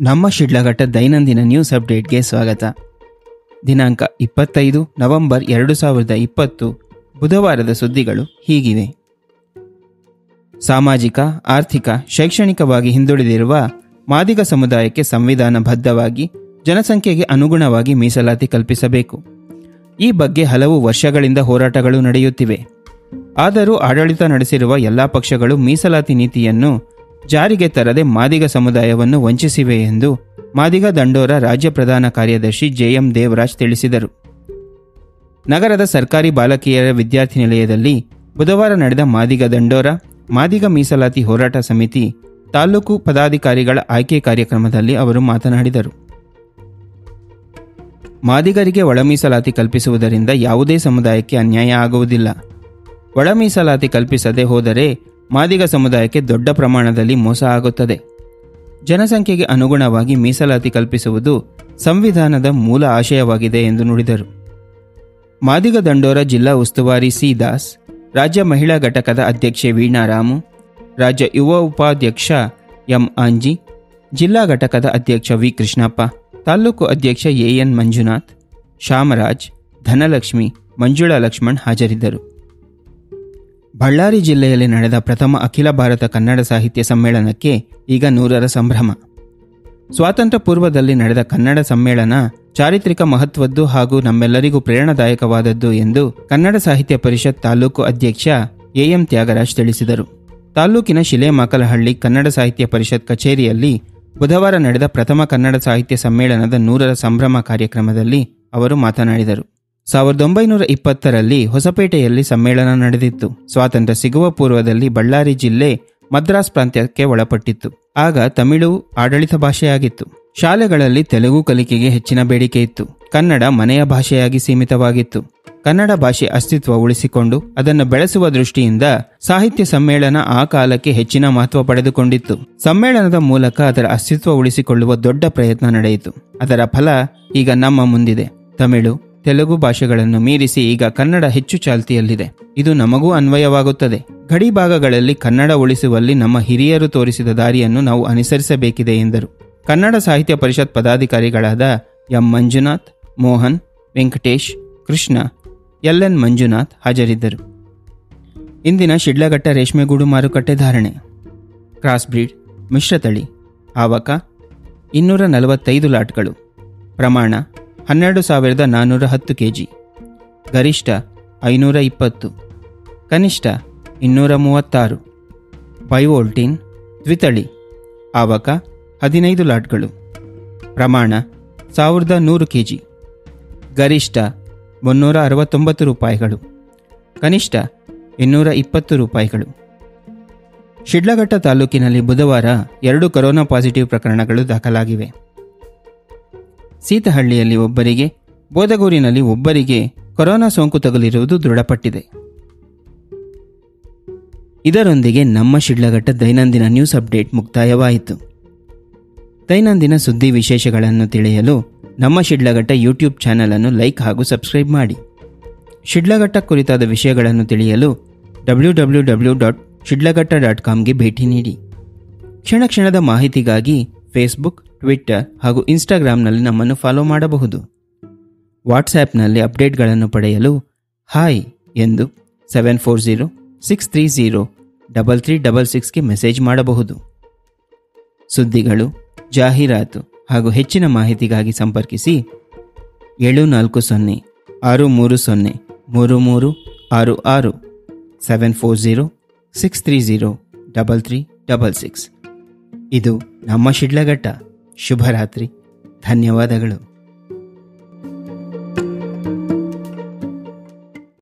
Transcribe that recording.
ನಮ್ಮ ಶಿಡ್ಲಘಟ್ಟ ದೈನಂದಿನ ನ್ಯೂಸ್ ಅಪ್ಡೇಟ್ಗೆ ಸ್ವಾಗತ. ದಿನಾಂಕ ಇಪ್ಪತ್ತೈದು ನವೆಂಬರ್ ಎರಡು ಸಾವಿರದ ಇಪ್ಪತ್ತು. ಬುಧವಾರದ ಸುದ್ದಿಗಳು ಹೀಗಿವೆ. ಸಾಮಾಜಿಕ, ಆರ್ಥಿಕ, ಶೈಕ್ಷಣಿಕವಾಗಿ ಹಿಂದುಳಿದಿರುವ ಮಾದಿಗ ಸಮುದಾಯಕ್ಕೆ ಸಂವಿಧಾನ ಬದ್ಧವಾಗಿ, ಜನಸಂಖ್ಯೆಗೆ ಅನುಗುಣವಾಗಿ ಮೀಸಲಾತಿ ಕಲ್ಪಿಸಬೇಕು. ಈ ಬಗ್ಗೆ ಹಲವು ವರ್ಷಗಳಿಂದ ಹೋರಾಟಗಳು ನಡೆಯುತ್ತಿವೆ. ಆದರೂ ಆಡಳಿತ ನಡೆಸಿರುವ ಎಲ್ಲಾ ಪಕ್ಷಗಳು ಮೀಸಲಾತಿ ನೀತಿಯನ್ನು ಜಾರಿಗೆ ತರದೆ ಮಾದಿಗ ಸಮುದಾಯವನ್ನು ವಂಚಿಸಿವೆ ಎಂದು ಮಾದಿಗ ದಂಡೋರ ರಾಜ್ಯ ಪ್ರಧಾನ ಕಾರ್ಯದರ್ಶಿ ಜೆಎಂ ದೇವರಾಜ್ ತಿಳಿಸಿದರು. ನಗರದ ಸರ್ಕಾರಿ ಬಾಲಕಿಯರ ವಿದ್ಯಾರ್ಥಿ ನಿಲಯದಲ್ಲಿ ಬುಧವಾರ ನಡೆದ ಮಾದಿಗ ದಂಡೋರ, ಮಾದಿಗ ಮೀಸಲಾತಿ ಹೋರಾಟ ಸಮಿತಿ ತಾಲೂಕು ಪದಾಧಿಕಾರಿಗಳ ಆಯ್ಕೆ ಕಾರ್ಯಕ್ರಮದಲ್ಲಿ ಅವರು ಮಾತನಾಡಿದರು. ಮಾದಿಗರಿಗೆ ಒಳ ಮೀಸಲಾತಿ ಕಲ್ಪಿಸುವುದರಿಂದ ಯಾವುದೇ ಸಮುದಾಯಕ್ಕೆ ಅನ್ಯಾಯ ಆಗುವುದಿಲ್ಲ. ಒಳ ಮೀಸಲಾತಿ ಕಲ್ಪಿಸದೆ ಹೋದರೆ ಮಾದಿಗ ಸಮುದಾಯಕ್ಕೆ ದೊಡ್ಡ ಪ್ರಮಾಣದಲ್ಲಿ ಮೋಸ ಆಗುತ್ತದೆ. ಜನಸಂಖ್ಯೆಗೆ ಅನುಗುಣವಾಗಿ ಮೀಸಲಾತಿ ಕಲ್ಪಿಸುವುದು ಸಂವಿಧಾನದ ಮೂಲ ಆಶಯವಾಗಿದೆ ಎಂದು ನುಡಿದರು. ಮಾದಿಗ ದಂಡೋರ ಜಿಲ್ಲಾ ಉಸ್ತುವಾರಿ ಸಿ ದಾಸ್ ರಾಜ್ಯ ಮಹಿಳಾ ಘಟಕದ ಅಧ್ಯಕ್ಷೆ ವೀಣಾರಾಮು ರಾಜ್ಯ ಯುವ ಉಪಾಧ್ಯಕ್ಷ ಎಂ ಆಂಜಿ, ಜಿಲ್ಲಾ ಘಟಕದ ಅಧ್ಯಕ್ಷ ವಿ ಕೃಷ್ಣಪ್ಪ ತಾಲೂಕು ಅಧ್ಯಕ್ಷ ಎಎನ್ ಮಂಜುನಾಥ್, ಶಾಮರಾಜ್, ಧನಲಕ್ಷ್ಮಿ, ಮಂಜುಳಾ ಲಕ್ಷ್ಮಣ್ ಹಾಜರಿದ್ದರು. ಬಳ್ಳಾರಿ ಜಿಲ್ಲೆಯಲ್ಲಿ ನಡೆದ ಪ್ರಥಮ ಅಖಿಲ ಭಾರತ ಕನ್ನಡ ಸಾಹಿತ್ಯ ಸಮ್ಮೇಳನಕ್ಕೆ ಈಗ ನೂರರ ಸಂಭ್ರಮ. ಸ್ವಾತಂತ್ರ್ಯ ಪೂರ್ವದಲ್ಲಿ ನಡೆದ ಕನ್ನಡ ಸಮ್ಮೇಳನ ಚಾರಿತ್ರಿಕ ಮಹತ್ವದ್ದು ಹಾಗೂ ನಮ್ಮೆಲ್ಲರಿಗೂ ಪ್ರೇರಣಾದಾಯಕವಾದದ್ದು ಎಂದು ಕನ್ನಡ ಸಾಹಿತ್ಯ ಪರಿಷತ್ ತಾಲೂಕು ಅಧ್ಯಕ್ಷ ಎಎಂ ತ್ಯಾಗರಾಜ್ ತಿಳಿಸಿದರು. ತಾಲೂಕಿನ ಶಿಲೆಮಾಕಲಹಳ್ಳಿ ಕನ್ನಡ ಸಾಹಿತ್ಯ ಪರಿಷತ್ ಕಚೇರಿಯಲ್ಲಿ ಬುಧವಾರ ನಡೆದ ಪ್ರಥಮ ಕನ್ನಡ ಸಾಹಿತ್ಯ ಸಮ್ಮೇಳನದ ನೂರರ ಸಂಭ್ರಮ ಕಾರ್ಯಕ್ರಮದಲ್ಲಿ ಅವರು ಮಾತನಾಡಿದರು. ಸಾವಿರದ ಒಂಬೈನೂರ ಇಪ್ಪತ್ತರಲ್ಲಿ ಹೊಸಪೇಟೆಯಲ್ಲಿ ಸಮ್ಮೇಳನ ನಡೆದಿತ್ತು. ಸ್ವಾತಂತ್ರ್ಯ ಸಿಗುವ ಪೂರ್ವದಲ್ಲಿ ಬಳ್ಳಾರಿ ಜಿಲ್ಲೆ ಮದ್ರಾಸ್ ಪ್ರಾಂತ್ಯಕ್ಕೆ ಒಳಪಟ್ಟಿತ್ತು. ಆಗ ತಮಿಳು ಆಡಳಿತ ಭಾಷೆಯಾಗಿತ್ತು. ಶಾಲೆಗಳಲ್ಲಿ ತೆಲುಗು ಕಲಿಕೆಗೆ ಹೆಚ್ಚಿನ ಬೇಡಿಕೆ ಇತ್ತು. ಕನ್ನಡ ಮನೆಯ ಭಾಷೆಯಾಗಿ ಸೀಮಿತವಾಗಿತ್ತು. ಕನ್ನಡ ಭಾಷೆ ಅಸ್ತಿತ್ವ ಉಳಿಸಿಕೊಂಡು ಅದನ್ನು ಬೆಳೆಸುವ ದೃಷ್ಟಿಯಿಂದ ಸಾಹಿತ್ಯ ಸಮ್ಮೇಳನ ಆ ಕಾಲಕ್ಕೆ ಹೆಚ್ಚಿನ ಮಹತ್ವ ಪಡೆದುಕೊಂಡಿತ್ತು. ಸಮ್ಮೇಳನದ ಮೂಲಕ ಅದರ ಅಸ್ತಿತ್ವ ಉಳಿಸಿಕೊಳ್ಳುವ ದೊಡ್ಡ ಪ್ರಯತ್ನ ನಡೆಯಿತು. ಅದರ ಫಲ ಈಗ ನಮ್ಮ ಮುಂದಿದೆ. ತಮಿಳು ತೆಲುಗು ಭಾಷೆಗಳನ್ನು ಮೀರಿಸಿ ಈಗ ಕನ್ನಡ ಹೆಚ್ಚು ಚಾಲ್ತಿಯಲ್ಲಿದೆ. ಇದು ನಮಗೂ ಅನ್ವಯವಾಗುತ್ತದೆ. ಗಡಿ ಭಾಗಗಳಲ್ಲಿ ಕನ್ನಡ ಉಳಿಸುವಲ್ಲಿ ನಮ್ಮ ಹಿರಿಯರು ತೋರಿಸಿದ ದಾರಿಯನ್ನು ನಾವು ಅನುಸರಿಸಬೇಕಿದೆ ಎಂದರು. Kannada Sahitya Parishat ಪದಾಧಿಕಾರಿಗಳಾದ M Manjunath, Mohan, Venkatesh, Krishna L N Manjunath ಹಾಜರಿದ್ದರು. ಇಂದಿನ ಶಿಡ್ಲಘಟ್ಟ ರೇಷ್ಮೆಗೂಡು ಮಾರುಕಟ್ಟೆ ಧಾರಣೆ. ಕ್ರಾಸ್ ಬ್ರೀಡ್ ಮಿಶ್ರತಳಿ, ಆವಕ, ಇನ್ನೂರ ನಲವತ್ತೈದು ಲಾಟ್ಗಳು. ಪ್ರಮಾಣ ಹನ್ನೆರಡು ಸಾವಿರದ ನಾನ್ನೂರ ಹತ್ತು ಕೆ ಜಿ ಗರಿಷ್ಠ ಐನೂರ ಇಪ್ಪತ್ತು. ಕನಿಷ್ಠ ಇನ್ನೂರ ಮೂವತ್ತಾರು. ಬೈವೋಲ್ಟೀನ್, ದ್ವಿತಳಿ. ಆವಕ ಹದಿನೈದು ಲಾಟ್ಗಳು. ಪ್ರಮಾಣ ಸಾವಿರದ ನೂರು ಕೆ ಜಿ ಗರಿಷ್ಠ ಮುನ್ನೂರ ಅರವತ್ತೊಂಬತ್ತು ರೂಪಾಯಿಗಳು. ಕನಿಷ್ಠ ಇನ್ನೂರ ಇಪ್ಪತ್ತು ರೂಪಾಯಿಗಳು. ಶಿಡ್ಲಘಟ್ಟ ತಾಲೂಕಿನಲ್ಲಿ ಬುಧವಾರ ಎರಡು ಕೊರೋನಾ ಪಾಸಿಟಿವ್ ಪ್ರಕರಣಗಳು ದಾಖಲಾಗಿವೆ. ಸೀತಹಳ್ಳಿಯಲ್ಲಿ ಒಬ್ಬರಿಗೆ, ಬೋದಗೂರಿನಲ್ಲಿ ಒಬ್ಬರಿಗೆ ಕೊರೋನಾ ಸೋಂಕು ತಗುಲಿರುವುದು ದೃಢಪಟ್ಟಿದೆ. ಇದರೊಂದಿಗೆ ನಮ್ಮ ಶಿಡ್ಲಘಟ್ಟ ದೈನಂದಿನ ನ್ಯೂಸ್ ಅಪ್ಡೇಟ್ ಮುಕ್ತಾಯವಾಯಿತು. ದೈನಂದಿನ ಸುದ್ದಿ ವಿಶೇಷಗಳನ್ನು ತಿಳಿಯಲು ನಮ್ಮ ಶಿಡ್ಲಘಟ್ಟ ಯೂಟ್ಯೂಬ್ ಚಾನೆಲ್ ಅನ್ನು ಲೈಕ್ ಹಾಗೂ ಸಬ್ಸ್ಕ್ರೈಬ್ ಮಾಡಿ. ಶಿಡ್ಲಘಟ್ಟ ಕುರಿತಾದ ವಿಷಯಗಳನ್ನು ತಿಳಿಯಲು W W W dot Shidlaghatta dot ಕಾಮ್ಗೆ ಭೇಟಿ ನೀಡಿ. ಕ್ಷಣ ಕ್ಷಣದ ಮಾಹಿತಿಗಾಗಿ ಫೇಸ್ಬುಕ್ ಟ್ವಿಟ್ಟರ್ ಹಾಗೂ ಇನ್ಸ್ಟಾಗ್ರಾಂನಲ್ಲಿ ನಮ್ಮನ್ನು ಫಾಲೋ ಮಾಡಬಹುದು. ವಾಟ್ಸ್ಆ್ಯಪ್ನಲ್ಲಿ ಅಪ್ಡೇಟ್ಗಳನ್ನು ಪಡೆಯಲು ಹಾಯ್ ಎಂದು seven four zero six three zero double three double ಸಿಕ್ಸ್ಗೆ message ಮಾಡಬಹುದು. ಸುದ್ದಿಗಳು, ಜಾಹೀರಾತು ಹಾಗೂ ಹೆಚ್ಚಿನ ಮಾಹಿತಿಗಾಗಿ ಸಂಪರ್ಕಿಸಿ ಏಳು ನಾಲ್ಕು ಸೊನ್ನೆ ಆರು ಮೂರು ಸೊನ್ನೆ ಮೂರು ಮೂರು ಆರು ಆರು seven four zero six three zero double three double six ಇದು ನಮ್ಮ ಶಿಡ್ಲಘಟ್ಟ. ಶುಭರಾತ್ರಿ. ಧನ್ಯವಾದಗಳು.